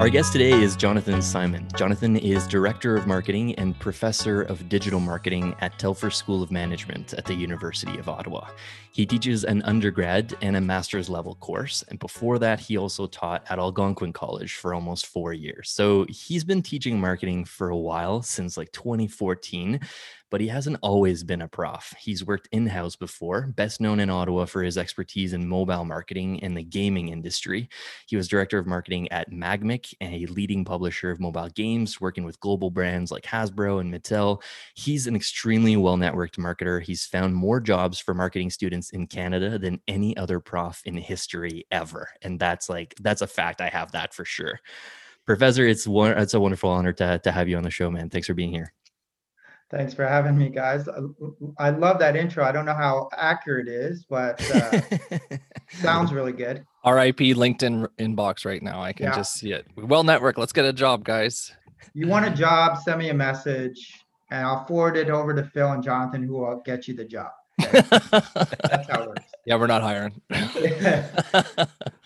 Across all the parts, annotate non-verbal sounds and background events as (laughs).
Our guest today is Jonathan Simon. Jonathan is Director of Marketing and Professor of Digital Marketing at Telfer School of Management at the University of Ottawa. He teaches an undergrad and a master's level course. And before that, he also taught at Algonquin College for almost four years. So he's been teaching marketing for a while, since like 2014 but he hasn't always been a prof. He's worked in house before, best known in Ottawa for his expertise in mobile marketing in the gaming industry. He was director of marketing at Magmic, a leading publisher of mobile games, working with global brands like Hasbro and Mattel. He's an extremely well networked marketer. He's found more jobs for marketing students in Canada than any other prof in history ever. And that's like, that's a fact. I have that for sure. Professor, it's one, it's a wonderful honor to, to have you on the show, man. Thanks for being here. Thanks for having me, guys. I love that intro. I don't know how accurate it is, but uh, (laughs) sounds really good. RIP LinkedIn inbox right now. I can yeah. just see it. Well, network. Let's get a job, guys. You want a job? Send me a message, and I'll forward it over to Phil and Jonathan, who will get you the job. (laughs) That's how it works. Yeah, we're not hiring. (laughs) (laughs)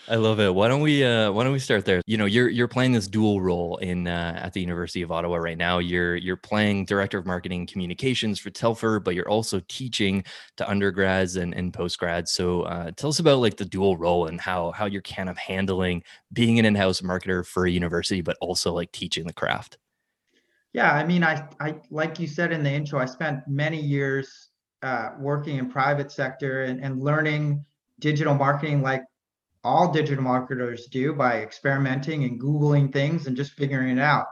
I love it. Why don't we uh why don't we start there? You know, you're you're playing this dual role in uh, at the University of Ottawa right now. You're you're playing director of marketing communications for Telfer, but you're also teaching to undergrads and, and postgrads. So uh, tell us about like the dual role and how how you're kind of handling being an in-house marketer for a university, but also like teaching the craft. Yeah, I mean, I I like you said in the intro, I spent many years uh, working in private sector and, and learning digital marketing like all digital marketers do by experimenting and googling things and just figuring it out.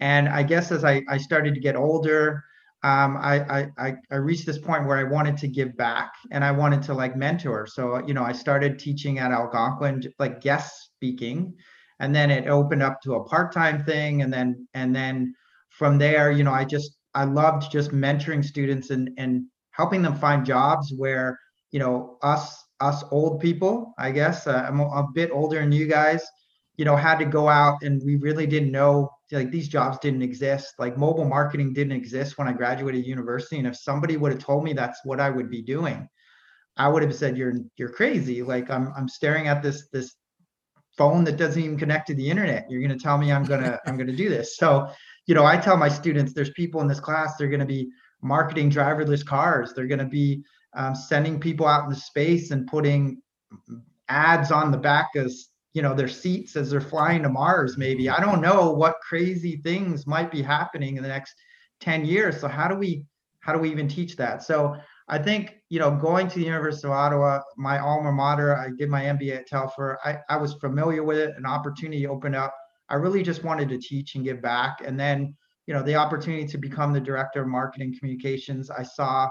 And i guess as i, I started to get older um, I, I i reached this point where i wanted to give back and i wanted to like mentor. So you know i started teaching at algonquin like guest speaking and then it opened up to a part-time thing and then and then from there you know i just i loved just mentoring students and and helping them find jobs where you know us us old people i guess uh, i'm a bit older than you guys you know had to go out and we really didn't know like these jobs didn't exist. Like mobile marketing didn't exist when i graduated university and if somebody would have told me that's what i would be doing i would have said you're you're crazy. Like i'm i'm staring at this this phone that doesn't even connect to the internet. You're going to tell me i'm going to i'm going to do this. So you know i tell my students there's people in this class. They're going to be marketing driverless cars. They're going to be um, sending people out into space and putting ads on the back of you know their seats as they're flying to Mars. Maybe I don't know what crazy things might be happening in the next 10 years. So how do we how do we even teach that? So I think you know going to the University of Ottawa, my alma mater. I did my MBA at Telfer. I, I was familiar with it. An opportunity opened up. I really just wanted to teach and give back. And then you know the opportunity to become the director of marketing communications i saw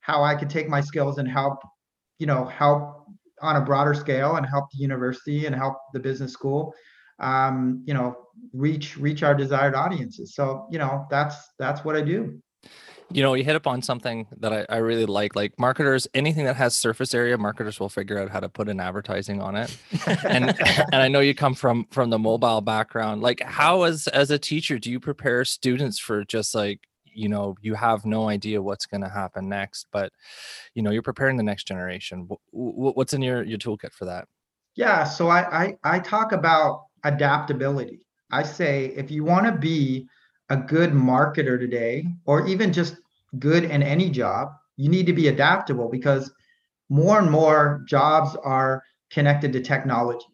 how i could take my skills and help you know help on a broader scale and help the university and help the business school um, you know reach reach our desired audiences. So you know that's that's what i do you know you hit upon something that I, I really like like marketers anything that has surface area marketers will figure out how to put in advertising on it. And (laughs) (laughs) and i know you come from from the mobile background. Like how as as a teacher do you prepare students for just like you know you have no idea what's going to happen next but you know you're preparing the next generation. What's in your your toolkit for that? Yeah so i i, I talk about adaptability. I say if you want to be a good marketer today, or even just good in any job, you need to be adaptable because more and more jobs are connected to technology.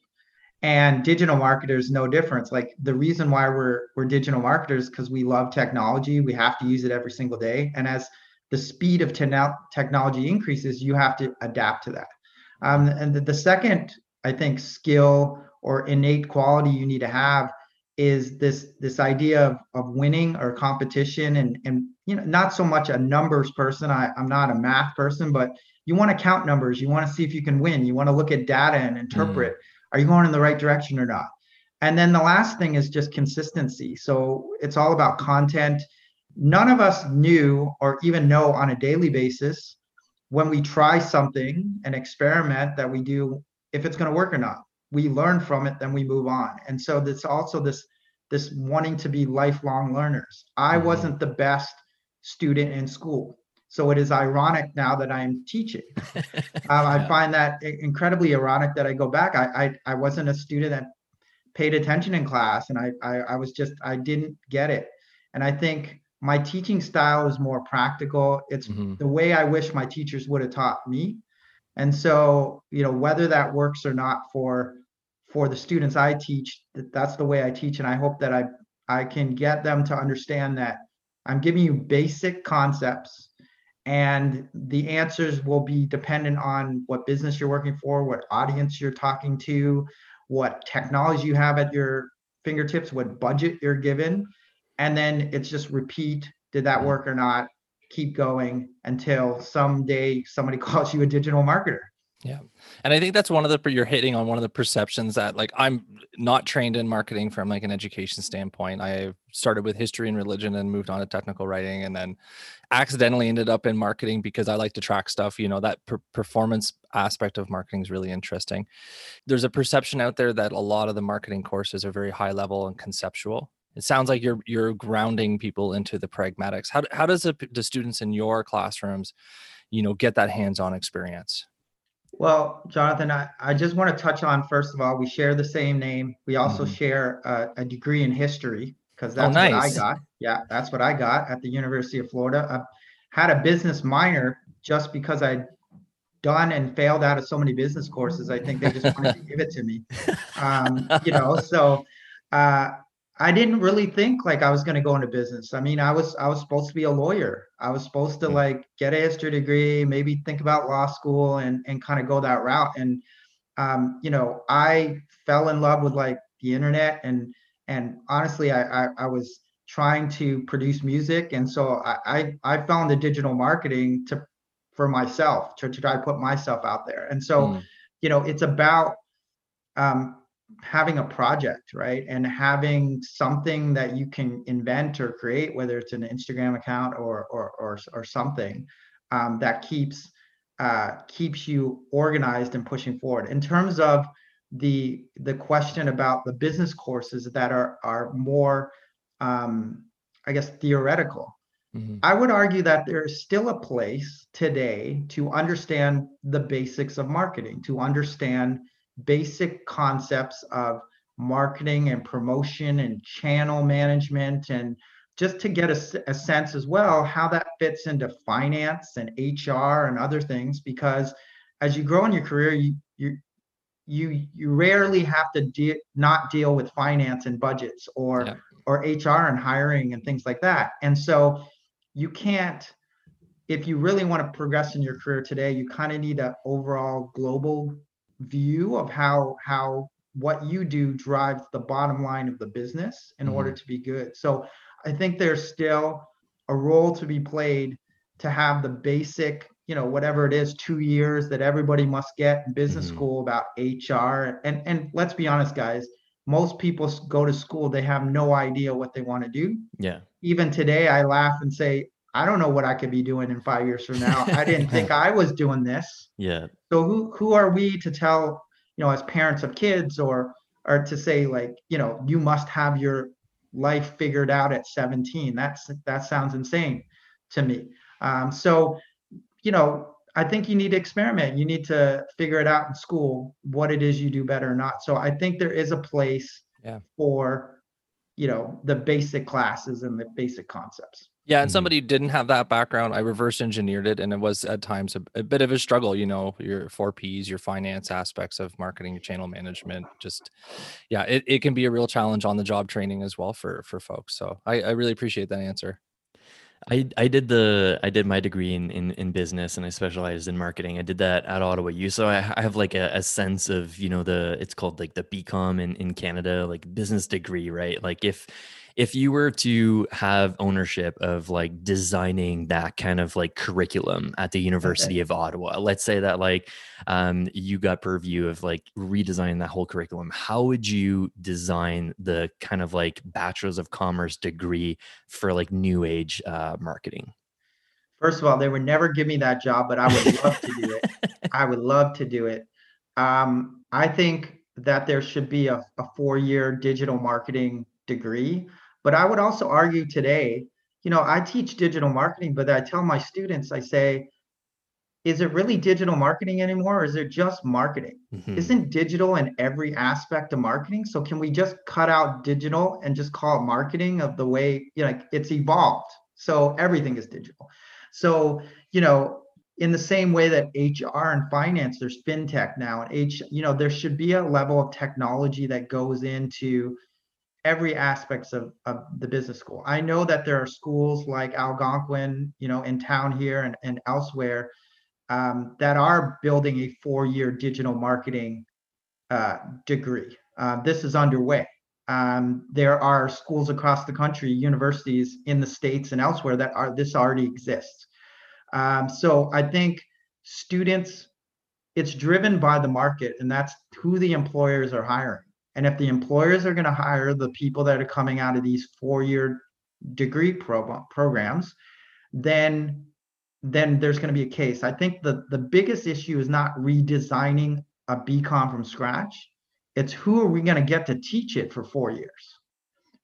And digital marketers no difference. Like the reason why we're we're digital marketers because we love technology. We have to use it every single day. And as the speed of te- technology increases, you have to adapt to that. Um, and the, the second, I think, skill or innate quality you need to have is this this idea of, of winning or competition and and you know not so much a numbers person. I, i'm not a math person but you want to count numbers. You want to see if you can win. You want to look at data and interpret. Mm. are you going in the right direction or not? And then the last thing is just consistency. So it's all about content. None of us knew or even know on a daily basis when we try something an experiment that we do if it's going to work or not we learn from it, then we move on. And so there's also this this wanting to be lifelong learners. I mm-hmm. wasn't the best student in school. So it is ironic now that I'm teaching. (laughs) um, I find that incredibly ironic that I go back. I, I, I wasn't a student that paid attention in class and I, I, I was just, I didn't get it. And I think my teaching style is more practical. It's mm-hmm. the way I wish my teachers would have taught me. And so, you know, whether that works or not for for the students I teach, that's the way I teach. And I hope that I I can get them to understand that I'm giving you basic concepts and the answers will be dependent on what business you're working for, what audience you're talking to, what technology you have at your fingertips, what budget you're given. And then it's just repeat did that work or not? Keep going until someday somebody (laughs) calls you a digital marketer. Yeah. And I think that's one of the you're hitting on one of the perceptions that like I'm not trained in marketing from like an education standpoint. I started with history and religion and moved on to technical writing and then accidentally ended up in marketing because I like to track stuff, you know, that per- performance aspect of marketing is really interesting. There's a perception out there that a lot of the marketing courses are very high level and conceptual. It sounds like you're you're grounding people into the pragmatics. How how does the, the students in your classrooms, you know, get that hands-on experience? Well, Jonathan, I, I just want to touch on first of all, we share the same name. We also mm-hmm. share a, a, degree in history because oh, that's oh, nice. what I got. Yeah, that's what I got at the University of Florida. I had a business minor just because I'd done and failed out of so many business courses. I think they just wanted to (laughs) give it to me. Um, you know, so uh, I didn't really think like I was going to go into business. I mean, I was I was supposed to be a lawyer. I was supposed to hmm. like get a history degree, maybe think about law school and and kind of go that route. And um, you know, I fell in love with like the internet and and honestly, I I, I was trying to produce music, and so I, I I found the digital marketing to for myself to, to try to put myself out there. And so, mm. you know, it's about um, having a project, right? And having something that you can invent or create, whether it's an Instagram account or or or, or something um, that keeps uh, keeps you organized and pushing forward. In terms of the the question about the business courses that are are more, um, I guess, theoretical. Mm-hmm. I would argue that there is still a place today to understand the basics of marketing, to understand basic concepts of marketing and promotion and channel management and just to get a, a, sense as well how that fits into finance and HR and other things because as you grow in your career you you you you rarely have to de- not deal with finance and budgets or yeah. or HR and hiring and things like that and so you can't if you really want to progress in your career today you kind of need an overall global view of how how what you do drives the bottom line of the business in mm-hmm. order to be good. So I think there's still a role to be played to have the basic, you know, whatever it is, two years that everybody must get in business mm-hmm. school about HR. And and let's be honest, guys, most people go to school, they have no idea what they want to do. Yeah. Even today, I laugh and say, I don't know what I could be doing in five years from now. I didn't think (laughs) I was doing this. Yeah. So who who are we to tell, you know, as parents of kids or or to say like, you know, you must have your life figured out at 17. That's that sounds insane to me. Um, so, you know, I think you need to experiment. You need to figure it out in school what it is you do better or not. So I think there is a place yeah. for, you know, the basic classes and the basic concepts. Yeah, and mm-hmm. somebody didn't have that background. I reverse engineered it, and it was at times a, a, bit of a struggle. You know, your four Ps, your finance aspects of marketing, your channel management. Just, yeah, it, it can be a real challenge on the job training as well for for folks. So I, I really appreciate that answer. I, I did the I did my degree in, in, in business and I specialized in marketing. I did that at Ottawa U. So I, I have like a, a sense of, you know, the it's called like the BCom in, in Canada, like business degree, right? Like if if you were to have ownership of like designing that kind of like curriculum at the University okay. of Ottawa, let's say that like um, you got purview of like redesigning that whole curriculum, how would you design the kind of like bachelor's of commerce degree for like new age uh, marketing? First of all, they would never give me that job, but I would love to do it. (laughs) I would love to do it. Um, I think that there should be a, a four-year digital marketing degree. But I would also argue today, you know, I teach digital marketing, but I tell my students, I say, is it really digital marketing anymore or is it just marketing? Mm-hmm. isn't digital in every aspect of marketing? So can we just cut out digital and just call it marketing of the way you know it's evolved? So everything is digital. So you know in the same way that hr and finance there's fintech now and h you know there should be a level of technology that goes into every aspects of, of the business school i know that there are schools like algonquin you know in town here and, and elsewhere um, that are building a four-year digital marketing uh, degree. Uh, this is underway. Um, there are schools across the country, universities in the states and elsewhere that are this already exists. Um, so I think students, it's driven by the market, and that's who the employers are hiring. And if the employers are going to hire the people that are coming out of these four-year degree pro- programs, then then there's going to be a case. I think the, the biggest issue is not redesigning a BCom from scratch. It's who are we going to get to teach it for four years,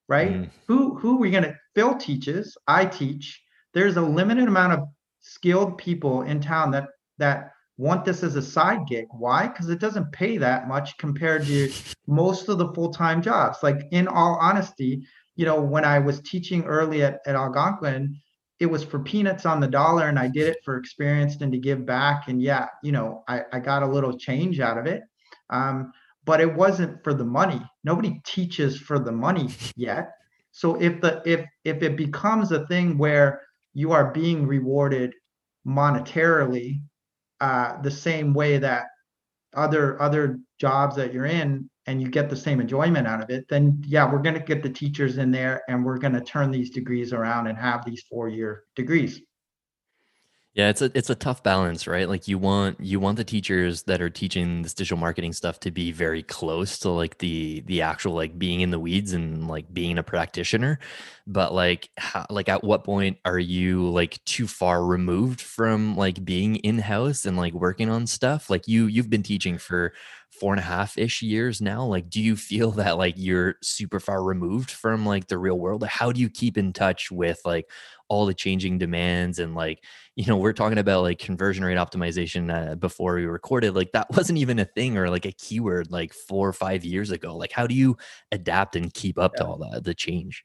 right? Mm. Who who are we going to? Phil teaches. I teach. There's a limited amount of skilled people in town that that want this as a side gig. Why? Because it doesn't pay that much compared to most of the full time jobs. Like in all honesty, you know, when I was teaching early at, at Algonquin, it was for peanuts on the dollar and I did it for experience and to give back. And yeah, you know, I, I got a little change out of it. Um, but it wasn't for the money. Nobody teaches for the money yet. So if the if if it becomes a thing where you are being rewarded monetarily uh, the same way that other other jobs that you're in and you get the same enjoyment out of it, then yeah, we're going to get the teachers in there and we're going to turn these degrees around and have these four year degrees. Yeah, it's a it's a tough balance, right? Like you want you want the teachers that are teaching this digital marketing stuff to be very close to like the the actual like being in the weeds and like being a practitioner, but like how, like at what point are you like too far removed from like being in house and like working on stuff? Like you you've been teaching for four and a half ish years now like do you feel that like you're super far removed from like the real world? How do you keep in touch with like all the changing demands and like (laughs) you know we're talking about like conversion rate optimization uh, before we recorded like that (laughs) wasn't even a thing or like a keyword like four or five years ago. Like how do you adapt and keep up yeah. to all that the change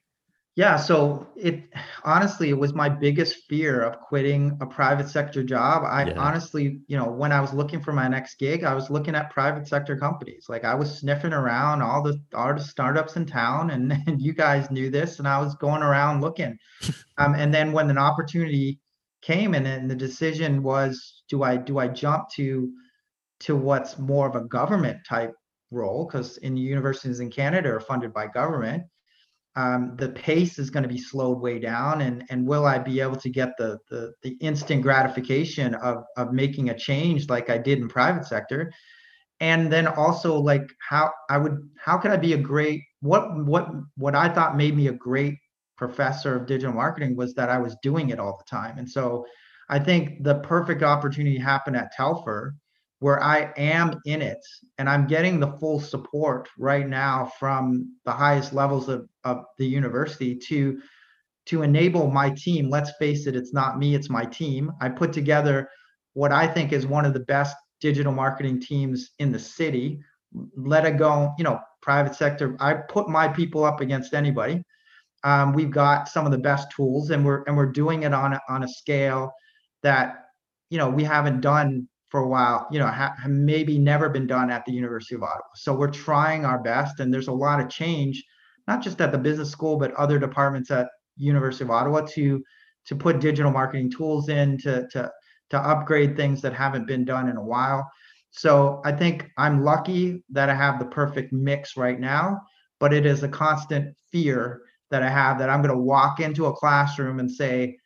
yeah, so it honestly it was my biggest fear of quitting a private sector job. I yeah. honestly, you know, when I was looking for my next gig, I was looking at private sector companies. Like I was sniffing around all the all the startups in town, and, (laughs) and you guys knew this, and I was going around looking. (laughs) um, and then when an opportunity came, and then the decision was, do I do I jump to to what's more of a government type role? Because in universities in Canada are funded by government um, the pace is going to be slowed way down and and will i be able to get the the, the instant gratification of of making a change like i did in private sector? And then also like how i would how could i be a great what what what i thought made me a great professor of digital marketing was that i was doing it all the time. And so i think the perfect opportunity happened at telfer where I am in it and I'm getting the full support right now from the highest levels of, of the university to to enable my team. Let's face it, it's not me, it's my team. I put together what I think is one of the best digital marketing teams in the city. Let it go, you know, private sector. I put my people up against anybody. Um, we've got some of the best tools and we're and we're doing it on a, on a scale that you know we haven't done for a while, you know, ha- maybe never been done at the University of Ottawa. So we're trying our best, and there's a lot of change, not just at the business school, but other departments at University of Ottawa to to put digital marketing tools in to to to upgrade things that haven't been done in a while. So I think I'm lucky that I have the perfect mix right now, but it is a constant fear that I have that I'm going to walk into a classroom and say,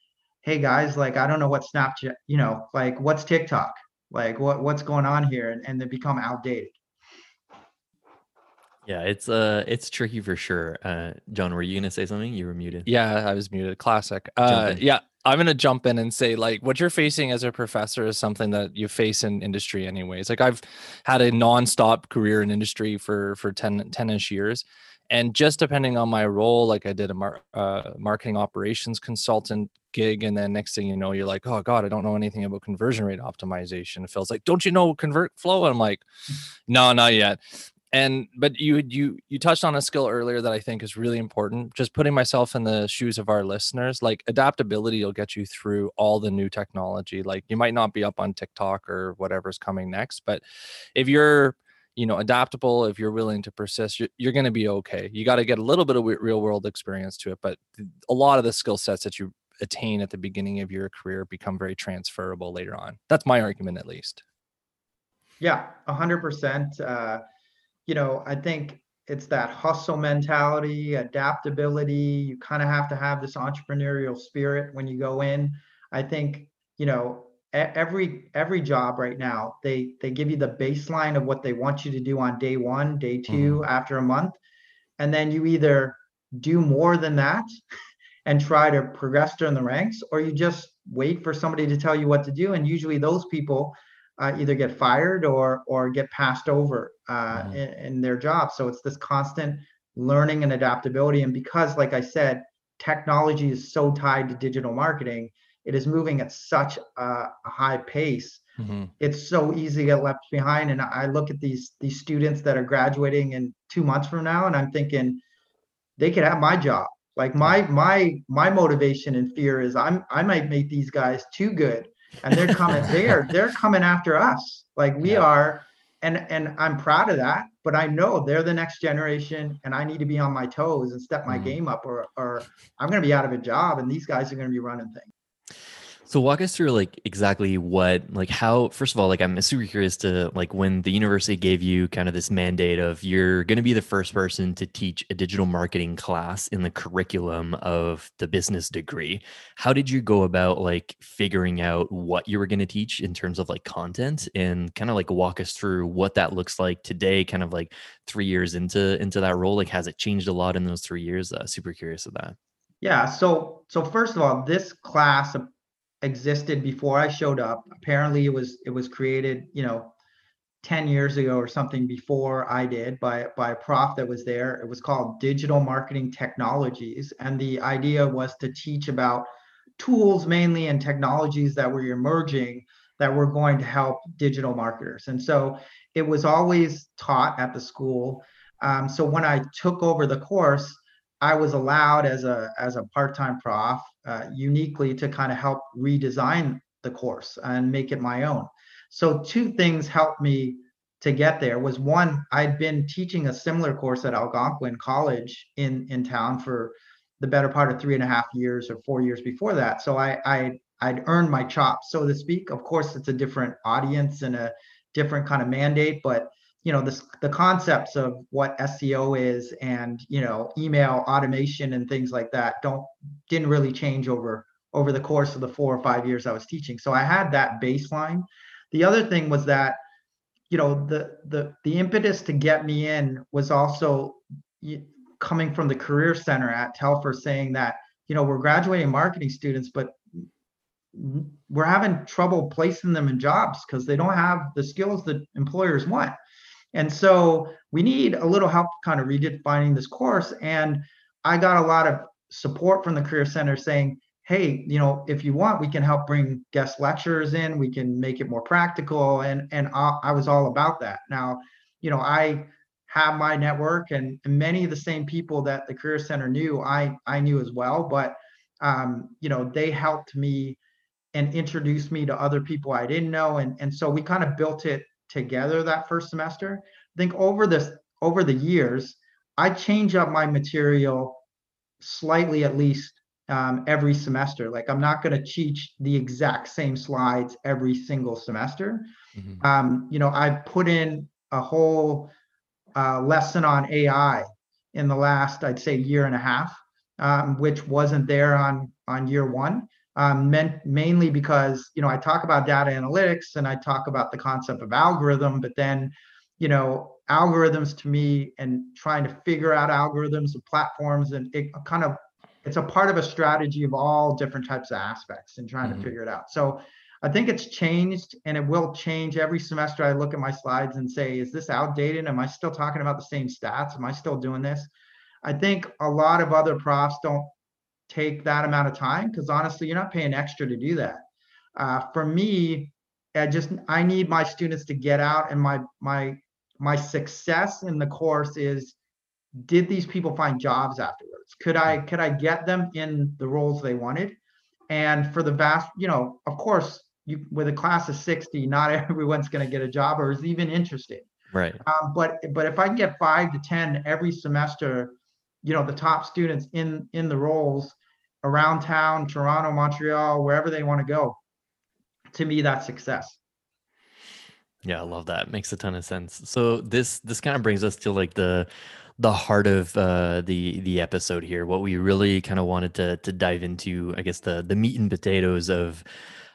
"Hey guys, like I don't know what Snapchat, you know, like what's TikTok?" Like what what's going on here? And, and they become outdated. Yeah it's uh it's tricky for sure. Uh john were you gonna say something? You were muted. Yeah i was muted. Classic. Uh yeah I'm going to jump in and say, like, what you're facing as a professor is something that you face in industry, anyways. Like, I've had a nonstop career in industry for for 10 10 ish years, and just depending on my role, like I did a mar- uh, marketing operations consultant gig, and then next thing you know, you're like, oh god, I don't know anything about conversion rate optimization. It feels like, don't you know ConvertFlow? And I'm like, mm. no, not yet. And but you you you touched on a skill earlier that i think is really important just putting myself in the shoes of our listeners. Like adaptability will get you through all the new technology. Like you might not be up on tiktok or whatever's coming next but if you're you know adaptable if you're willing to persist you're, you're going to be okay. You got to get a little bit of real world experience to it but a lot of the skill sets that you attain at the beginning of your career become very transferable later on that's my argument at least yeah a 100% uh you know, I think it's that hustle mentality, adaptability. You kind of have to have this entrepreneurial spirit when you go in. I think, you know, every every job right now, they they give you the baseline of what they want you to do on day 1, day 2, mm-hmm. after a month. And then you either do more than that and try to progress during the ranks or you just wait for somebody to tell you what to do and usually those people uh, either get fired or or get passed over uh, mm-hmm. in, in, their job. So it's this constant learning and adaptability. And because, like I said, technology is so tied to digital marketing, it is moving at such a, high pace. Mm-hmm. It's so easy to get left behind. And I look at these these students that are graduating in two months from now, and I'm thinking they could have my job. Like my my my motivation and fear is I'm I might make these guys too good and they're coming (laughs) they are they're coming after us like we yeah. are and and i'm proud of that but i know they're the next generation and i need to be on my toes and step my mm. game up or or i'm going to be out of a job and these guys are going to be running things so walk us through like exactly what like how first of all like I'm super curious to like when the university gave you kind of this mandate of you're going to be the first person to teach a digital marketing class in the curriculum of the business degree. How did you go about like figuring out what you were going to teach in terms of like content and kind of like walk us through what that looks like today kind of like 3 years into into that role like has it changed a lot in those 3 years? Uh, super curious of that. Yeah, so so first of all, this class existed before I showed up. Apparently, it was it was created, you know, 10 years ago or something before I did by by a prof that was there. It was called Digital Marketing Technologies, and the idea was to teach about tools mainly and technologies that were emerging that were going to help digital marketers. And so it was always taught at the school. Um, so when I took over the course, I was allowed as a as a part-time prof uh, uniquely to kind of help redesign the course and make it my own. So two things helped me to get there was one, I'd been teaching a similar course at Algonquin College in in town for the better part of three and a half years or four years before that. So I I I'd earned my chops, so to speak. Of course, it's a different audience and a different kind of mandate, but you know this the concepts of what SEO is and you know email automation and things like that don't didn't really change over over the course of the four or five years I was teaching. So I had that baseline. The other thing was that you know the the the impetus to get me in was also coming from the career center at Telfer saying that you know we're graduating marketing students but we're having trouble placing them in jobs because they don't have the skills that employers want and so we need a little help kind of redefining this course. And I got a lot of support from the Career Center saying, hey, you know, if you want, we can help bring guest lecturers in. We can make it more practical. And and I, I was all about that. Now, you know, I have my network and, many of the same people that the Career Center knew, I I knew as well. But um, you know, they helped me and introduced me to other people I didn't know. And, and so we kind of built it together that first semester. I think over this over the years, I change up my material slightly at least um, every semester. Like I'm not going to teach the exact same slides every single semester. Mm-hmm. Um, you know, I put in a whole uh, lesson on AI in the last, I'd say, year and a half, um, which wasn't there on on year one um, meant mainly because you know I talk about data analytics and I talk about the concept of algorithm, but then you know algorithms to me and trying to figure out algorithms and platforms and it kind of it's a part of a strategy of all different types of aspects and trying Mhm. to figure it out. So I think it's changed and it will change every semester. I look at my slides and say, is this outdated? Am I still talking about the same stats? Am I still doing this? I think a lot of other profs don't take that amount of time because honestly, you're not paying extra to do that. Uh, for me, I just I need my students to get out and my my my success in the course is did these people find jobs afterwards? Could I could I get them in the roles they wanted? And for the vast, you know, of course, you with a class of 60, not (laughs) everyone's going to get a job or is even interested. Right. Um, but but if I can get five to ten every semester, you know, the top students in in the roles around town, Toronto, Montreal, wherever they want to go, to me that's success. Yeah, I love that. Makes a ton of sense. So this this kind of brings us to like the the heart of uh, the the episode here. What we really kind of wanted to to dive into, I guess the the meat and potatoes of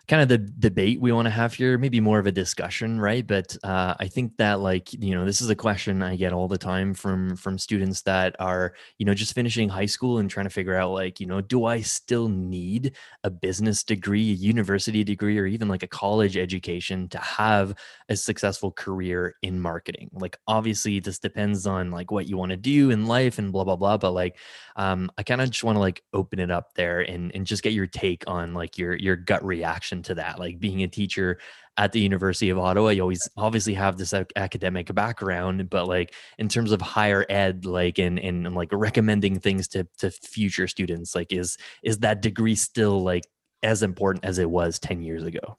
kind of the debate we want to have here maybe more of a discussion right? But uh, i think that like you know this is a question i get all the time from from students that are you know just finishing high school and trying to figure out like you know do i still need a business degree a university degree or even like a college education to have a successful career in marketing? Like obviously this depends on like what you want to do in life and blah blah blah but like um i kind of just want to like open it up there and and just get your take on like your your gut reaction to that like being a teacher at the university of ottawa you always obviously have this academic background but like in terms of higher ed like and, and and like recommending things to to future students like is is that degree still like as important as it was 10 years ago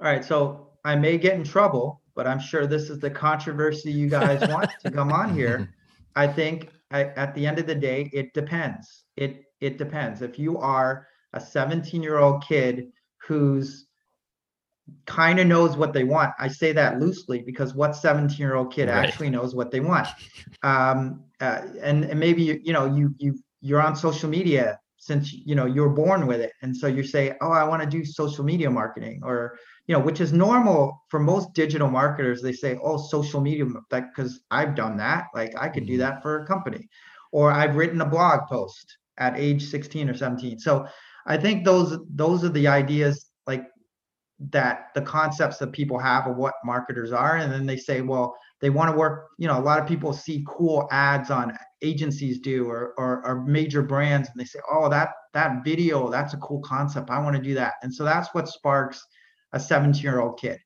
All right, so I may get in trouble, but I'm sure this is the controversy you guys want to come on here. (laughs) I think I, at the end of the day, it depends. It it depends. If you are a 17 year old kid who's kind of knows what they want, I say that loosely because what 17 year old kid Right. actually knows what they want? Um, uh, and and maybe you you know you you you're on social media since you know you're born with it, and so you say, oh, I want to do social media marketing or you know, which is normal for most digital marketers. They say, oh, social media, that because I've done that. Like I could do Mhm. that for a company, or I've written a blog post at age 16 or 17. So I think those those are the ideas like that the concepts that people have of what marketers are. And then they say, well, they want to work, you know, a lot of people see cool ads on agencies do or, or or major brands and they say, oh, that that video, that's a cool concept. I want to do that. And so that's what sparks a 17 year old kid.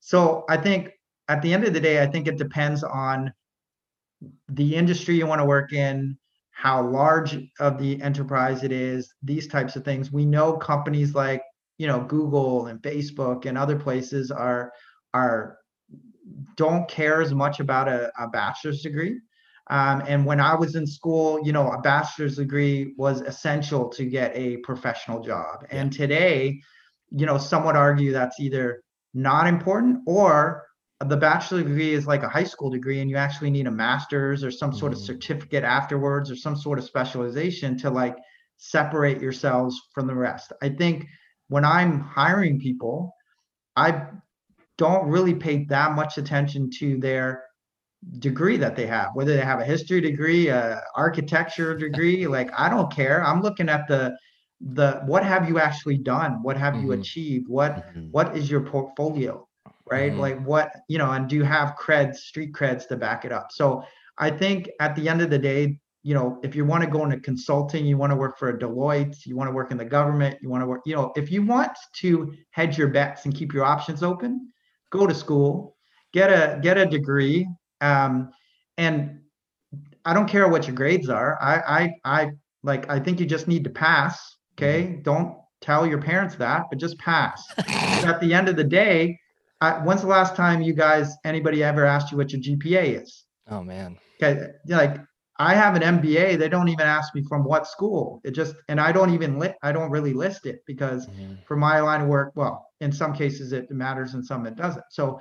So I think at the end of the day, I think it depends on the industry you want to work in, how large of the enterprise it is, these types of things. We know companies like you know Google and Facebook and other places are are don't care as much about a, a bachelor's degree. Um, and when I was in school, you know, a bachelor's degree was essential to get a professional job. And today, you know, some would argue that's either not important or the bachelor degree is like a high school degree and you actually need a master's or some sort of Mm. certificate afterwards or some sort of specialization to like separate yourselves from the rest. I think when I'm hiring people, I don't really pay that much attention to their degree that they have, whether they have a history degree, a architecture degree, (laughs) like I don't care. I'm looking at the the what have you actually done? What have you Mhm. achieved? What Mhm. what is your portfolio? Right? Mhm. Like what, you know, and do you have creds, street creds to back it up? So I think at the end of the day, you know, if you want to go into consulting, you want to work for a Deloitte, you want to work in the government, you want to work, you know, if you want to hedge your bets and keep your options open, go to school, get a get a degree, um, and I don't care what your grades are. I I I like I think you just need to pass. Okay, don't tell your parents that, but just pass. (laughs) at the end of the day, I, when's the last time you guys anybody ever asked you what your GPA is? Oh man. Okay, like I have an MBA. They don't even ask me from what school. It just and I don't even lit. I don't really list it because Mhm. for my line of work, well, in some cases it matters, and some it doesn't. So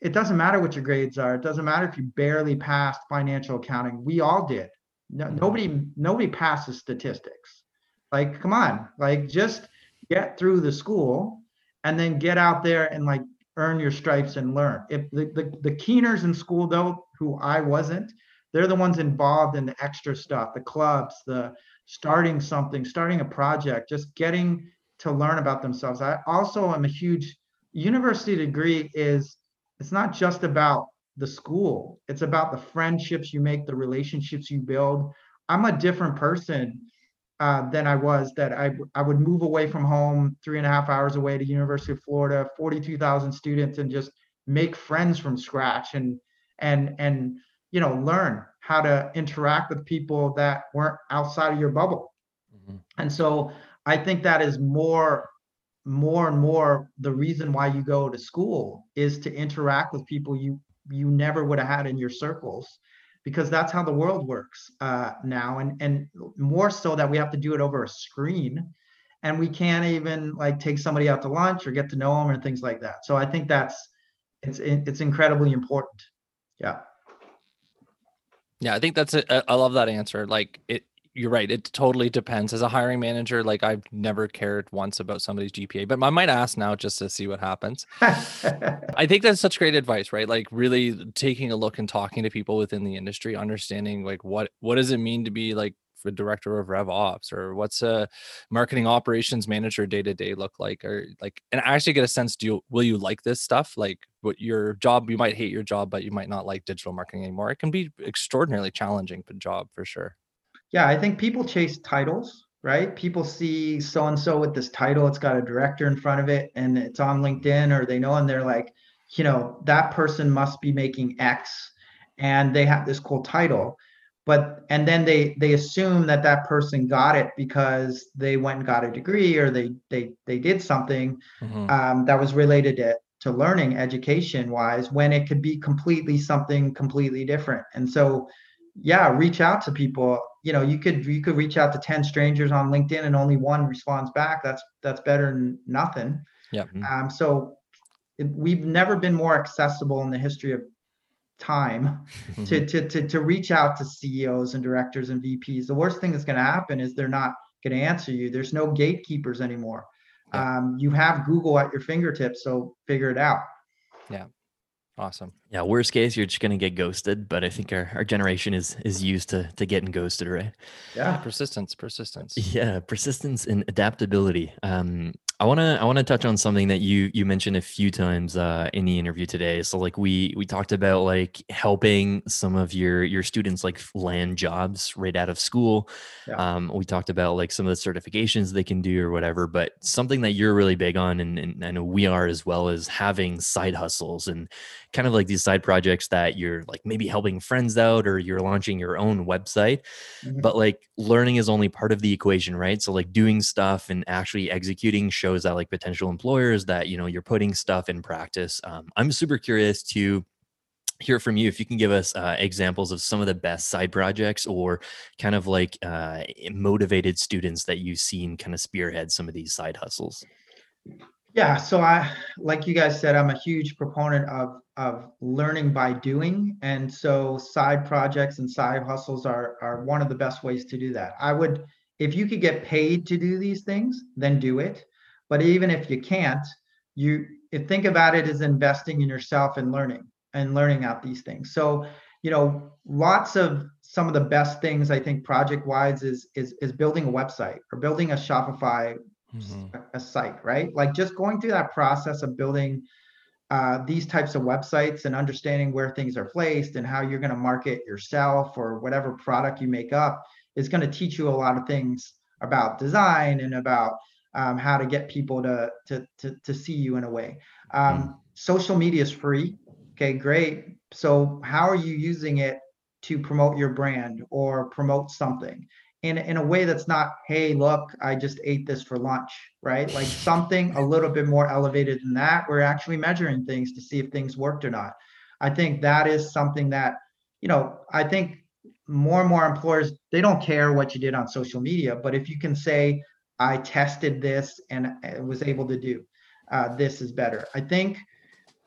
it doesn't matter what your grades are. It doesn't matter if you barely passed financial accounting. We all did. No, Mhm. nobody nobody passes statistics. Like, come on, like just get through the school and then get out there and like earn your stripes and learn. If the, the, the keeners in school though, who I wasn't, they're the ones involved in the extra stuff, the clubs, the starting something, starting a project, just getting to learn about themselves. I also am a huge university degree is it's not just about the school. It's about the friendships you make, the relationships you build. I'm a different person uh, than I was that I, I would move away from home three and a half hours away to University of Florida, 42,000 students and just make friends from scratch and, and, and, you know, learn how to interact with people that weren't outside of your bubble. Mm-hmm. And so I think that is more, more and more the reason why you go to school is to interact with people you, you never would have had in your circles because that's how the world works uh, now and and more so that we have to do it over a screen and we can't even like take somebody out to lunch or get to know them or things like that. So i think that's it's it's incredibly important. Yeah. Yeah i think that's it i love that answer. Like it you're right. It totally depends. As a hiring manager, like I've never cared once about somebody's GPA, but I might ask now just to see what happens. (laughs) I think that's such great advice, right? Like really taking a look and talking to people within the industry, understanding like what what does it mean to be like a director of rev ops or what's a marketing operations manager day to day look like or like and I actually get a sense do you will you like this stuff like what your job you might hate your job but you might not like digital marketing anymore it can be extraordinarily challenging job for sure yeah, I think people chase titles, right? People see so and so with this title, it's got a director in front of it and it's on LinkedIn or they know and they're like, you know, that person must be making X and they have this cool title. But and then they they assume that that person got it because they went and got a degree or they they they did something mm-hmm. um, that was related to to learning education wise when it could be completely something completely different. And so yeah, reach out to people you know you could you could reach out to 10 strangers on linkedin and only one responds back. That's that's better than nothing. Yeah um so it, we've never been more accessible in the history of time mm-hmm. to, to to to reach out to ceos and directors and vps the worst thing that's going to happen is they're not going to answer you. There's no gatekeepers anymore. Yeah. um, you have google at your fingertips so figure it out. Yeah Awesome. Yeah. Worst case, you're just gonna get ghosted. But I think our, our generation is is used to to getting ghosted, right? Yeah. Persistence. Persistence. Yeah. Persistence and adaptability. Um, I want to I want to touch on something that you you mentioned a few times uh, in the interview today. So like we we talked about like helping some of your your students like land jobs right out of school. Yeah. Um, we talked about like some of the certifications they can do or whatever. But something that you're really big on, and, and I know we are as well, is having side hustles and kind of like these side projects that you're like maybe helping friends out or you're launching your own website. Mm-hmm. But like learning is only part of the equation, right? So like doing stuff and actually executing shows that like potential employers that you know you're putting stuff in practice um, i'm super curious to hear from you if you can give us uh, examples of some of the best side projects or kind of like uh, motivated students that you've seen kind of spearhead some of these side hustles yeah so i like you guys said i'm a huge proponent of of learning by doing. And so side projects and side hustles are are one of the best ways to do that. I would if you could get paid to do these things then do it. But even if you can't, you think about it as investing in yourself and learning and learning out these things. So, you know, lots of some of the best things I think project wise is is is building a website or building a Shopify mm-hmm. a site, right? Like just going through that process of building uh, these types of websites and understanding where things are placed and how you're going to market yourself or whatever product you make up is going to teach you a lot of things about design and about um, how to get people to, to, to, to see you in a way. Um, mm. Social media is free. Okay, great. So how are you using it to promote your brand or promote something in, in a way that's not, hey, look, I just ate this for lunch, right? Like something a little bit more elevated than that. We're actually measuring things to see if things worked or not. I think that is something that, you know, I think more and more employers, they don't care what you did on social media, but if you can say, I tested this and was able to do. Uh, this is better. I think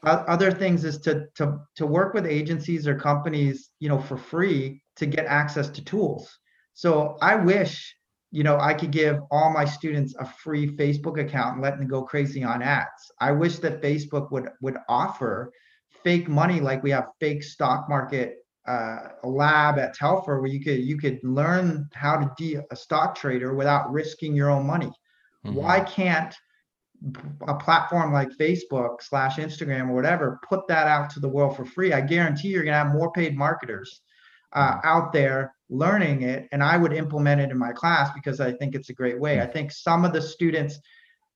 other things is to to to work with agencies or companies, you know, for free to get access to tools. So I wish, you know, I could give all my students a free Facebook account and let them go crazy on ads. I wish that Facebook would would offer fake money like we have fake stock market uh, lab at Telfer where you could you could learn how to be a stock trader without risking your own money. Mm-hmm. Why can't a platform like Facebook slash Instagram or whatever put that out to the world for free? I guarantee you're gonna have more paid marketers uh, mm-hmm. out there learning it, and I would implement it in my class because I think it's a great way. I think some of the students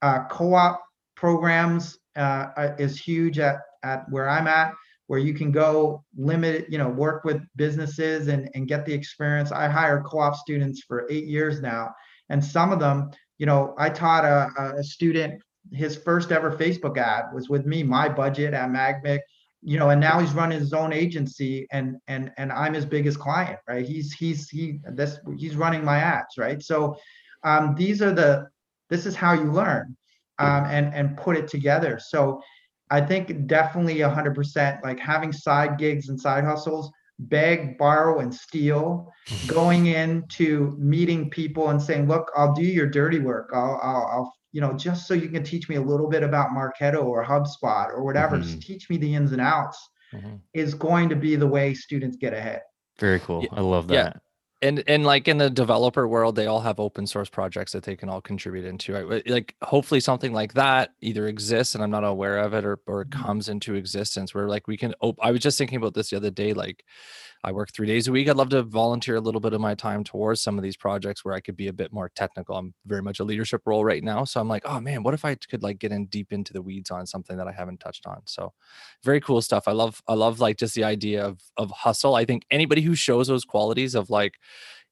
uh, co-op programs uh, is huge at at where I'm at where you can go limit, you know, work with businesses and, and get the experience. I hire co-op students for eight years now. And some of them, you know, I taught a, a student his first ever Facebook ad was with me, my budget at Magmic, you know, and now he's running his own agency and and and I'm his biggest client, right? He's he's he this he's running my ads, right? So um, these are the this is how you learn um, and and put it together. So I think definitely 100% like having side gigs and side hustles, beg, borrow, and steal, (laughs) going into meeting people and saying, look, I'll do your dirty work. I'll, I'll, I'll you know, just so you can teach me a little bit about Marketo or HubSpot or whatever, mm-hmm. just teach me the ins and outs mm-hmm. is going to be the way students get ahead. Very cool. I love that. Yeah and and like in the developer world they all have open source projects that they can all contribute into right like hopefully something like that either exists and i'm not aware of it or or mm-hmm. comes into existence where like we can op- i was just thinking about this the other day like I work three days a week. I'd love to volunteer a little bit of my time towards some of these projects where I could be a bit more technical. I'm very much a leadership role right now. So I'm like, oh man, what if I could like get in deep into the weeds on something that I haven't touched on? So very cool stuff. I love, I love like just the idea of of hustle. I think anybody who shows those qualities of like,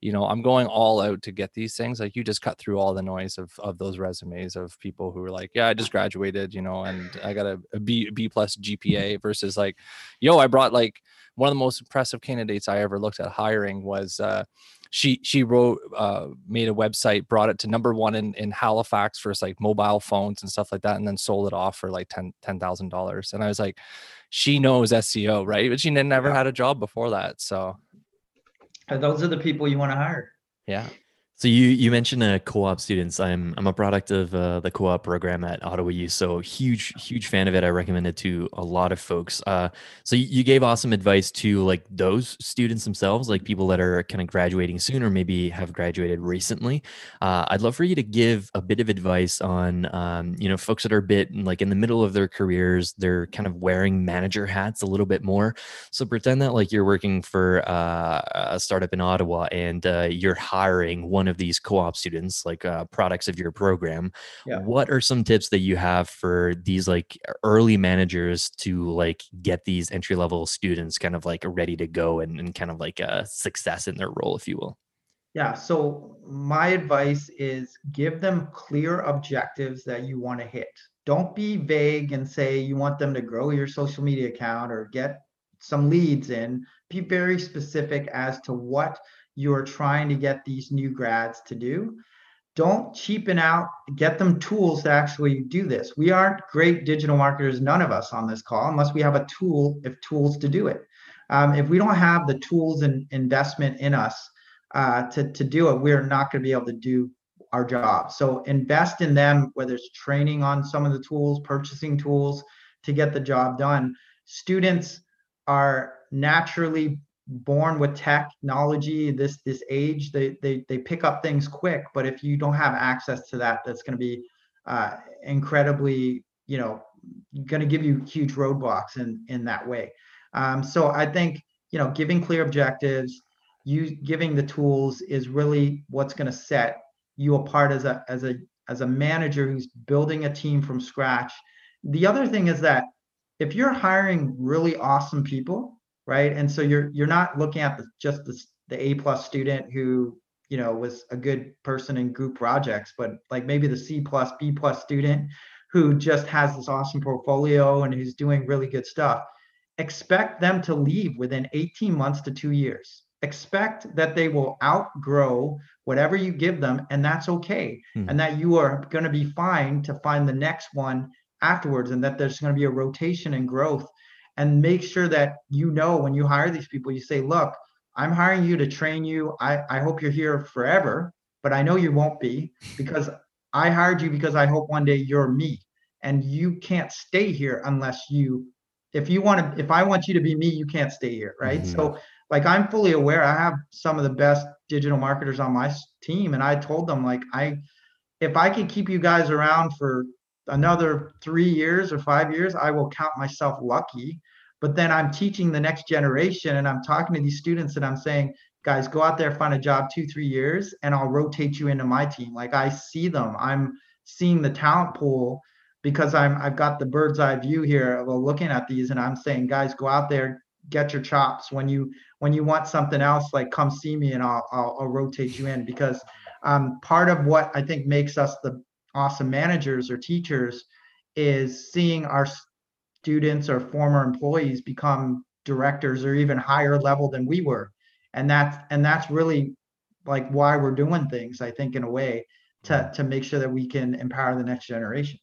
you know, I'm going all out to get these things. Like you just cut through all the noise of of those resumes of people who are like, yeah, I just graduated, you know, and I got a, a B B plus GPA versus like, yo, I brought like one of the most impressive candidates I ever looked at hiring was uh, she she wrote uh, made a website, brought it to number one in, in Halifax for like mobile phones and stuff like that, and then sold it off for like ten ten thousand dollars. And I was like, she knows SEO, right? But she never had a job before that. So those are the people you want to hire. Yeah. So you you mentioned uh, co-op students. I'm I'm a product of uh, the co-op program at Ottawa U. So huge huge fan of it. I recommend it to a lot of folks. Uh, so you, gave awesome advice to like those students themselves, like people that are kind of graduating soon or maybe have graduated recently. Uh, I'd love for you to give a bit of advice on um, you know folks that are a bit like in the middle of their careers. They're kind of wearing manager hats a little bit more. So pretend that like you're working for uh, a startup in Ottawa and uh, you're hiring one one of these co-op students like uh, products of your program yeah. what are some tips that you have for these like early managers to like get these entry level students kind of like ready to go and, and kind of like a success in their role if you will? Yeah so my advice is give them clear objectives that you want to hit. Don't be vague and say you want them to grow your social media account or get some leads in. Be very specific as to what you're trying to get these new grads to do. Don't cheapen out, get them tools to actually do this. We aren't great digital marketers, none of us on this call, unless we have a tool, if tools to do it. Um, if we don't have the tools and investment in us uh, to, to do it, we're not going to be able to do our job. So invest in them, whether it's training on some of the tools, purchasing tools to get the job done. Students are naturally born with technology this this age they they they pick up things quick. But if you don't have access to that that's going to be uh, incredibly you know going to give you huge roadblocks in in that way. Um, so i think you know giving clear objectives you giving the tools is really what's going to set you apart as a as a as a manager who's building a team from scratch. The other thing is that if you're hiring really awesome people right? And so you're you're not looking at the, just the, the A plus student who you know was a good person in group projects, but like maybe the C plus B plus student who just has this awesome portfolio and who's doing really good stuff. Expect them to leave within 18 months to two years. Expect that they will outgrow whatever you give them, and that's okay. Hmm. And that you are going to be fine to find the next one afterwards, and that there's going to be a rotation and growth and make sure that you know when you hire these people, you say, look, I'm hiring you to train you. I, I hope you're here forever, but I know you won't be because I hired you because I hope one day you're me. And you can't stay here unless you, if you want to, if I want you to be me, you can't stay here. Right. Mm-hmm. So like I'm fully aware I have some of the best digital marketers on my team and I told them like I if I could keep you guys around for another 3 years or 5 years I will count myself lucky. But then I'm teaching the next generation and I'm talking to these students and I'm saying guys go out there find a job 2 3 years and I'll rotate you into my team. Like I see them. I'm seeing the talent pool because I'm I've got the bird's eye view here of looking at these and I'm saying guys go out there get your chops. When you when you want something else like come see me and I'll I'll, I'll rotate you in. Because um, part of what I think makes us the awesome managers or teachers is seeing our students or former employees become directors or even higher level than we were. And that's and that's really like why we're doing things i think in a way to to make sure that we can empower the next generation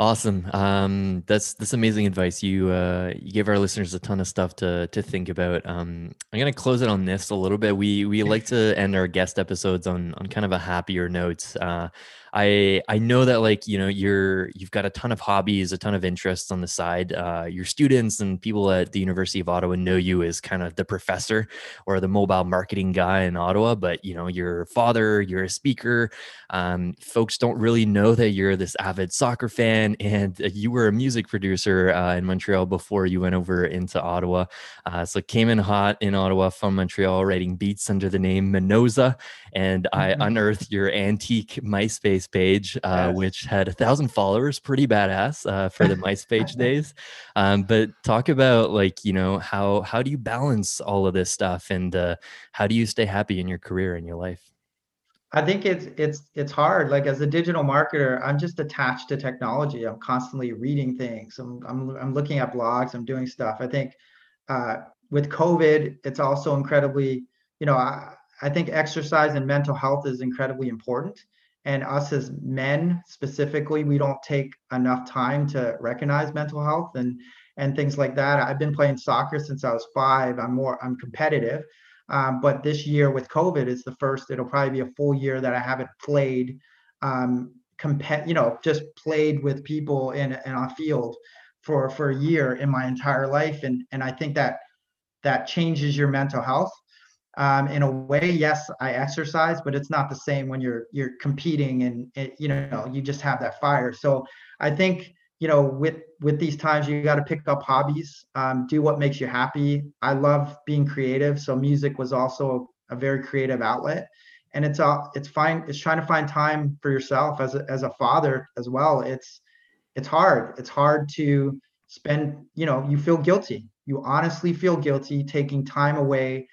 Awesome. Um, that's that's amazing advice. You uh, you gave our listeners a ton of stuff to to think about. Um, I'm gonna close it on this a little bit. We we (laughs) like to end our guest episodes on on kind of a happier note. Uh, I I know that like you know you're you've got a ton of hobbies, a ton of interests on the side. Uh, your students and people at the University of Ottawa know you as kind of the professor or the mobile marketing guy in Ottawa. But you know, your father, you're a speaker. Um, folks don't really know that you're this avid soccer fan, and you were a music producer uh, in Montreal before you went over into Ottawa. Uh, so came in hot in Ottawa from Montreal, writing beats under the name Minoza, and mm-hmm. I unearthed your antique MySpace MySpace page, uh, yes. which had a thousand followers, pretty badass uh, for the (laughs) MySpace days. Um, but talk about like you know how how do you balance all of this stuff, and uh, how do you stay happy in your career and your life? I think it's it's it's hard. Like as a digital marketer, I'm just attached to technology. I'm constantly reading things. I'm I'm I'm looking at blogs. I'm doing stuff. I think uh, with COVID, it's also incredibly, you know, I, I think exercise and mental health is incredibly important and us as men specifically we don't take enough time to recognize mental health and and things like that i've been playing soccer since i was five i'm more i'm competitive um, but this year with covid is the first it'll probably be a full year that i haven't played um you know just played with people in, in a field for for a year in my entire life. And and i think that that changes your mental health. Um, in a way yes i exercise but it's not the same when you're you're competing and it, you know you just have that fire. So i think you know with with these times you got to pick up hobbies um, do what makes you happy. I love being creative so music was also a, a very creative outlet. And it's all it's fine it's trying to find time for yourself as a, as a father as well. It's it's hard. It's hard to spend you know you feel guilty. You honestly feel guilty taking time away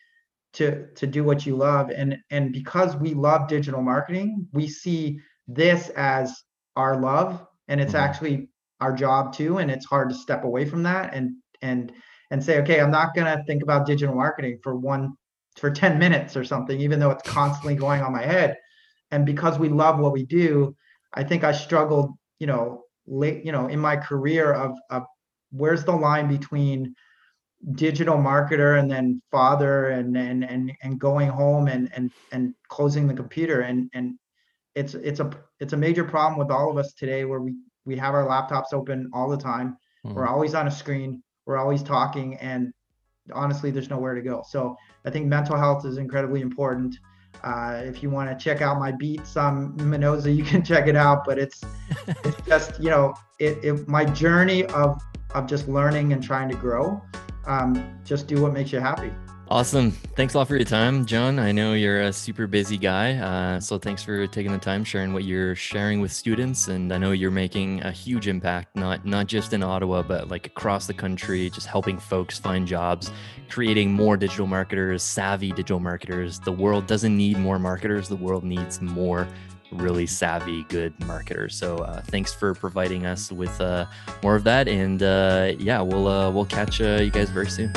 to to do what you love. And and because we love digital marketing we see this as our love and it's mm-hmm. actually our job too and it's hard to step away from that and and and say okay i'm not going to think about digital marketing for one for 10 minutes or something even though it's constantly going on my head. And because we love what we do i think i struggled you know late you know in my career of of where's the line between digital marketer and then father and and and, and going home and and and closing the computer? And and it's it's a it's a major problem with all of us today where we we have our laptops open all the time mm-hmm. we're always on a screen we're always talking and honestly there's nowhere to go so i think mental health is incredibly important uh, if you want to check out my beats on Minoza, you can (laughs) check it out. But it's it's (laughs) just you know it, it my journey of of just learning and trying to grow um, just do what makes you happy. Awesome. Thanks a lot for your time, John. I know you're a super busy guy. Uh, so thanks for taking the time, sharing what you're sharing with students. And I know you're making a huge impact, not not just in Ottawa, but like across the country, just helping folks find jobs, creating more digital marketers, savvy digital marketers. The world doesn't need more marketers. The world needs more really savvy, good marketers. So uh, thanks for providing us with uh, more of that. And uh, yeah, we'll uh, we'll catch uh, you guys very soon.